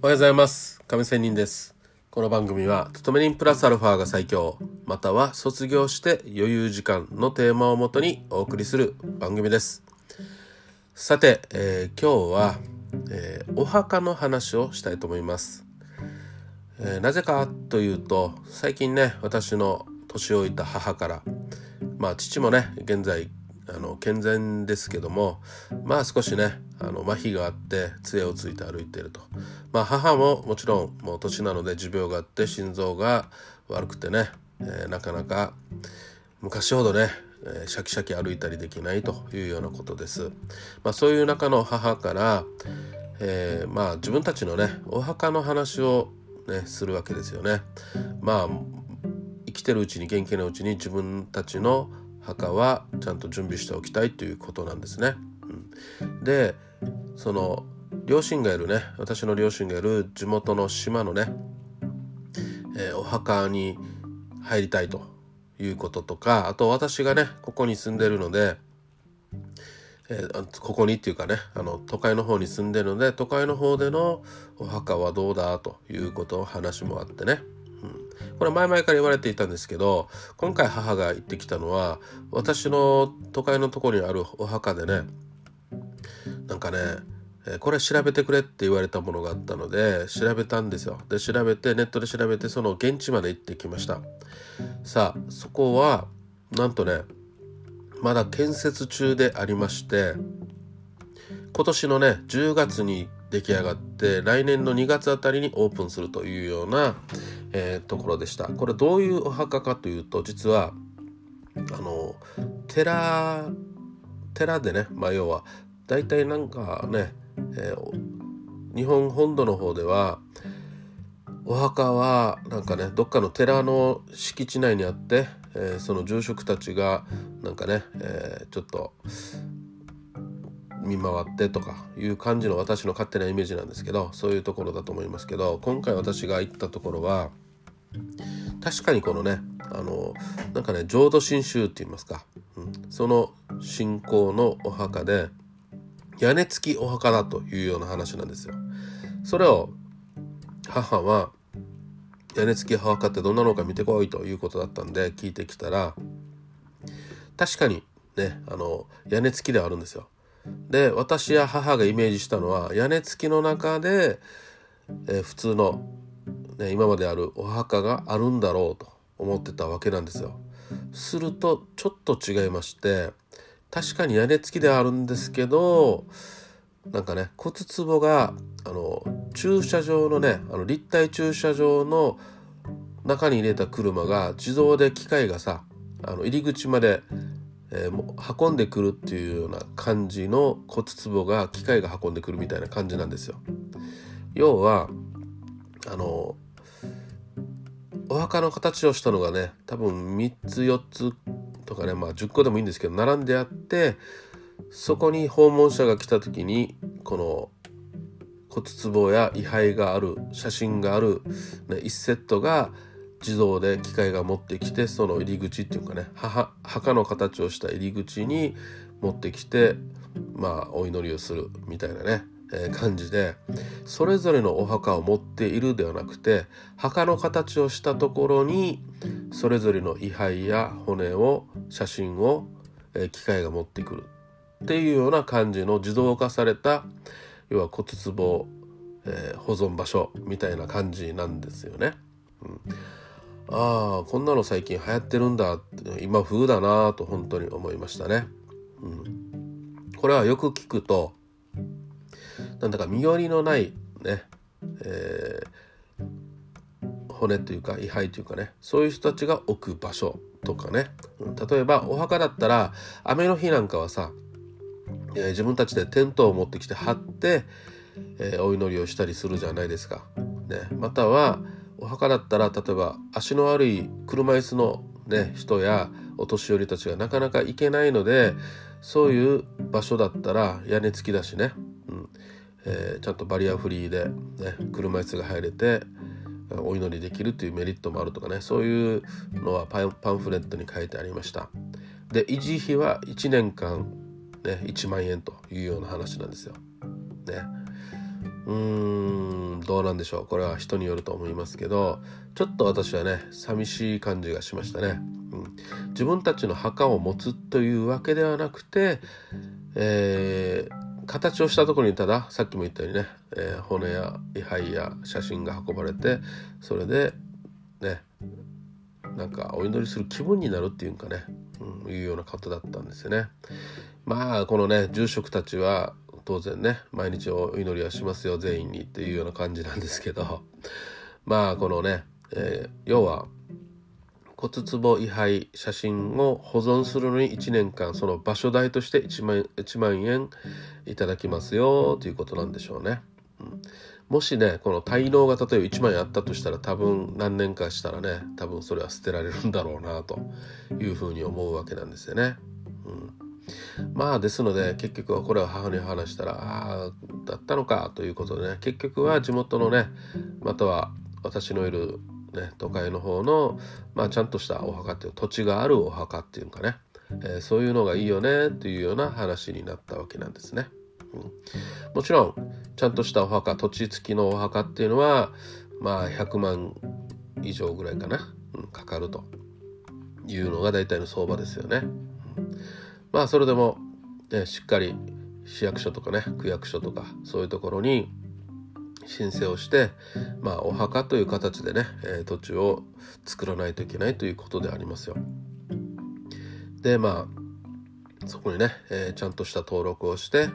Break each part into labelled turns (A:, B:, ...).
A: おはようございます。亀仙人です。この番組は勤め人プラスアルファが最強または卒業して余裕時間のテーマをもとにお送りする番組です。さて、えー、今日は、えー、お墓の話をしたいと思います、えー、なぜかというと最近ね私の年老いた母からまあ父もね現在あの健全ですけどもまあ少しねあの麻痺があって杖をついて歩いてるとまあ母ももちろんもう年なので持病があって心臓が悪くてね、えー、なかなか昔ほどね、え、シャキシャキ歩いたりできないというようなことです。まあ、そういう中の母から、えー、まあ自分たちのねお墓の話をねするわけですよね。まあ生きてるうちに元気なうちに自分たちの墓はちゃんと準備しておきたいということなんですね。うん、でその両親がいるね私の両親がいる地元の島のね、えー、お墓に入りたいということとかあと私がねここに住んでるので、えー、ここにっていうかねあの都会の方に住んでるので都会の方でのお墓はどうだということを話もあってねこれ前々から言われていたんですけど今回母が行ってきたのは私の都会のところにあるお墓でねなんかねこれ調べてくれって言われたものがあったので調べたんですよ。で調べてネットで調べてその現地まで行ってきました。さあそこはなんとねまだ建設中でありまして今年のね10月に出来上がって来年の2月あたりにオープンするというような、えー、ところでした。これどういうお墓かというと実はあの寺寺でねまあ要は大体なんかね、えー、日本本土の方ではお墓はなんかねどっかの寺の敷地内にあって、えー、その住職たちがなんかね、えー、ちょっと見回ってとかいう感じの私の勝手なイメージなんですけどそういうところだと思いますけど今回私が行ったところは確かにこのねあのなんかね浄土真宗って言いますか、うん、その信仰のお墓で屋根付きお墓だというような話なんですよ。それを母は屋根付きお墓ってどんなのか見てこいということだったんで聞いてきたら確かにねあの屋根付きではあるんですよ。で私や母がイメージしたのは屋根付きの中で、えー、普通の、ね、今まであるお墓があるんだろうと思ってたわけなんですよ。するとちょっと違いまして確かに屋根付きではあるんですけどなんかね骨壺があの駐車場のねあの立体駐車場の中に入れた車が自動で機械がさあの入り口までえー、もう運んでくるっていうような感じの骨壺が機械が運んでくるみたいな感じなんですよ。要はあのお墓の形をしたのがね多分3つ4つとかねまあ10個でもいいんですけど並んであってそこに訪問者が来た時にこの骨壺や位牌がある写真がある、ね、1セットが自動で機械が持ってきてその入り口っていうかね墓の形をした入り口に持ってきてまあお祈りをするみたいなね、えー、感じでそれぞれのお墓を持っているではなくて墓の形をしたところにそれぞれの位牌や骨を写真を、えー、機械が持ってくるっていうような感じの自動化された要は骨壺、えー、保存場所みたいな感じなんですよね。うんああこんなの最近流行ってるんだって今風だなと本当に思いましたね。うん、これはよく聞くとなんだか身寄りのないね、えー、骨というか位牌というかねそういう人たちが置く場所とかね、例えばお墓だったら雨の日なんかはさ、えー、自分たちでテントを持ってきて張って、えー、お祈りをしたりするじゃないですか。ね、またはお墓だったら例えば足の悪い車椅子の、ね、人やお年寄りたちがなかなか行けないのでそういう場所だったら屋根付きだしね、うん。えー、ちゃんとバリアフリーで、ね、車椅子が入れてお祈りできるというメリットもあるとかね。そういうのはパンフレットに書いてありました。で維持費は1年間、ね、1万円というような話なんですよ。ね。うーんどうなんでしょう。これは人によると思いますけどちょっと私はね寂しい感じがしましたね、うん、自分たちの墓を持つというわけではなくて、えー、形をしたところにたださっきも言ったようにね、えー、骨や位牌や写真が運ばれてそれでねなんかお祈りする気分になるっていうかね、うん、いうようなことだったんですよね。まあこのね住職たちは当然ね毎日お祈りはしますよ全員にっていうような感じなんですけど まあこのね、えー、要は骨壺位牌写真を保存するのに1年間その場所代として1万 ,1 万円いただきますよということなんでしょうね。うんもしねこの滞納が例えば1万円あったとしたら多分何年かしたらね多分それは捨てられるんだろうなというふうに思うわけなんですよね。うん、まあですので結局はこれを母に話したらああだったのかということでね結局は地元のねまたは私のいる、ね、都会の方の、まあ、ちゃんとしたお墓っていう土地があるお墓っていうかね、えー、そういうのがいいよねっていうような話になったわけなんですね。うん、もちろんちゃんとしたお墓土地付きのお墓っていうのはまあ100万以上ぐらいかな、うん、かかるというのが大体の相場ですよね。まあそれでも、ね、しっかり市役所とかね区役所とかそういうところに申請をして、まあ、お墓という形でね、えー、土地を作らないといけないということでありますよ。でまあそこにね、えー、ちゃんとした登録をして、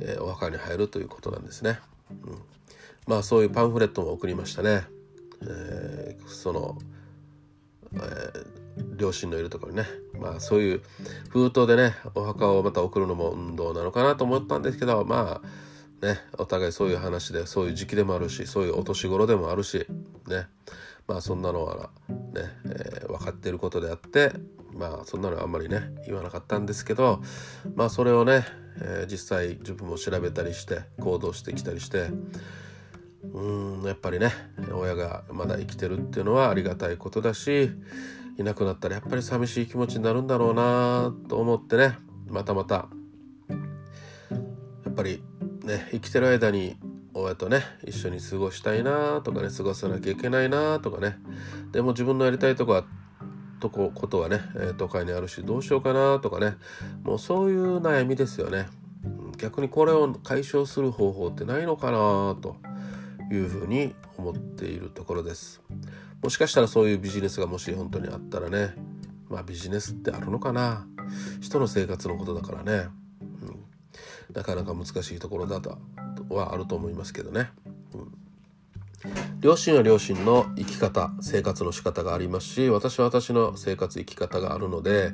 A: えー、お墓に入るということなんですね。うん、まあそういうパンフレットも送りましたね。えー、その、えー、両親のいるところにねまあそういう封筒でねお墓をまた送るのも運動なのかなと思ったんですけどまあねお互いそういう話でそういう時期でもあるしそういうお年頃でもあるしね。まあそんなのはね、えー、分かっていることであってまあそんなのはあんまりね言わなかったんですけどまあそれをねえー、実際自分も調べたりして行動してきたりしてうんやっぱりね親がまだ生きてるっていうのはありがたいことだしいなくなったらやっぱり寂しい気持ちになるんだろうなと思ってねまたまたやっぱりね生きてる間に親とね一緒に過ごしたいなとかね過ごさなきゃいけないなとかねでも自分のやりたいとこはとこことはね、都会にあるしどうしようかなとかねもうそういう悩みですよね。逆にこれを解消する方法ってないのかなと。いうふうに思っているところです。もしかしたらそういうビジネスがもし本当にあったらねまあビジネスってあるのかな。人の生活のことだからね、うん、なかなか難しいところだとはあると思いますけどね、うん。両親は両親の生き方生活の仕方がありますし私は私の生活生き方があるので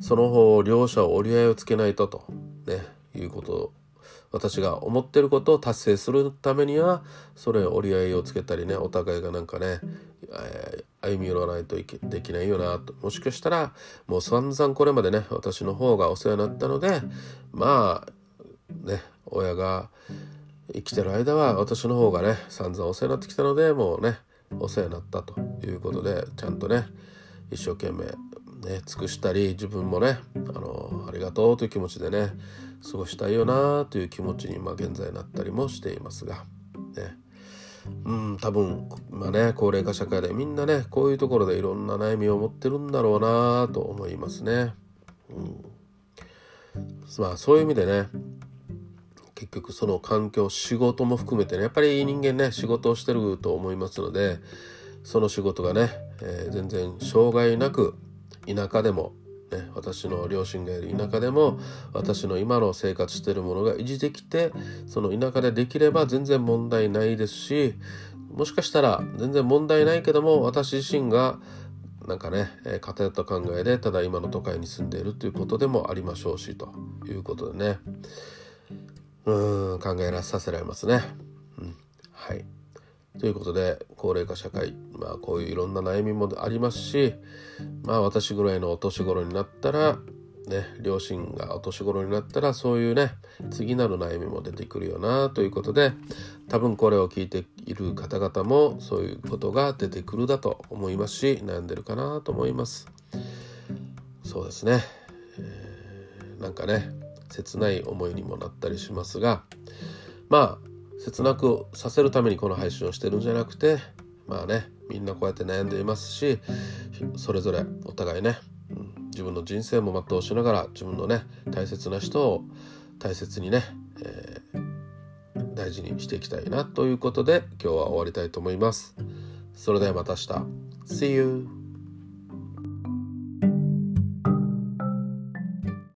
A: その方両者を折り合いをつけないとと、ね、いうこと私が思ってることを達成するためにはそれ折り合いをつけたりねお互いがなんかね、えー、歩み寄らないといけできないよなと。もしかしたらもう散々これまでね私の方がお世話になったのでまあね親が生きてる間は私の方がね散々お世話になってきたのでもうねお世話になったということでちゃんとね一生懸命ね尽くしたり自分もねあのありがとうという気持ちでね過ごしたいよなという気持ちに、ま、現在なったりもしていますがねうん多分まね高齢化社会でみんなねこういうところでいろんな悩みを持ってるんだろうなと思いますね。うん、まあそういう意味でね結局その環境仕事も含めてねやっぱり人間ね仕事をしてると思いますのでその仕事がね、えー、全然障害なく田舎でも、ね、私の両親がいる田舎でも私の今の生活してるものが維持できてその田舎でできれば全然問題ないですしもしかしたら全然問題ないけども私自身がなんかね、えー、偏った考えでただ今の都会に住んでいるということでもありましょうしということでねうん考えさせられますね。うん、はいということで高齢化社会まあこういういろんな悩みもありますしまあ私ぐらいのお年頃になったらね両親がお年頃になったらそういうね次なる悩みも出てくるよなということで多分これを聞いている方々もそういうことが出てくるだと思いますし悩んでるかなと思います。そうですね、えー、なんかね切ない思いにもなったりしますがまあ切なくさせるためにこの配信をしてるんじゃなくてまあねみんなこうやって悩んでいますしそれぞれお互いね、自分の人生も全うしながら自分のね大切な人を大切にね、えー、大事にしていきたいなということで今日は終わりたいと思います。それではまた明日 See you!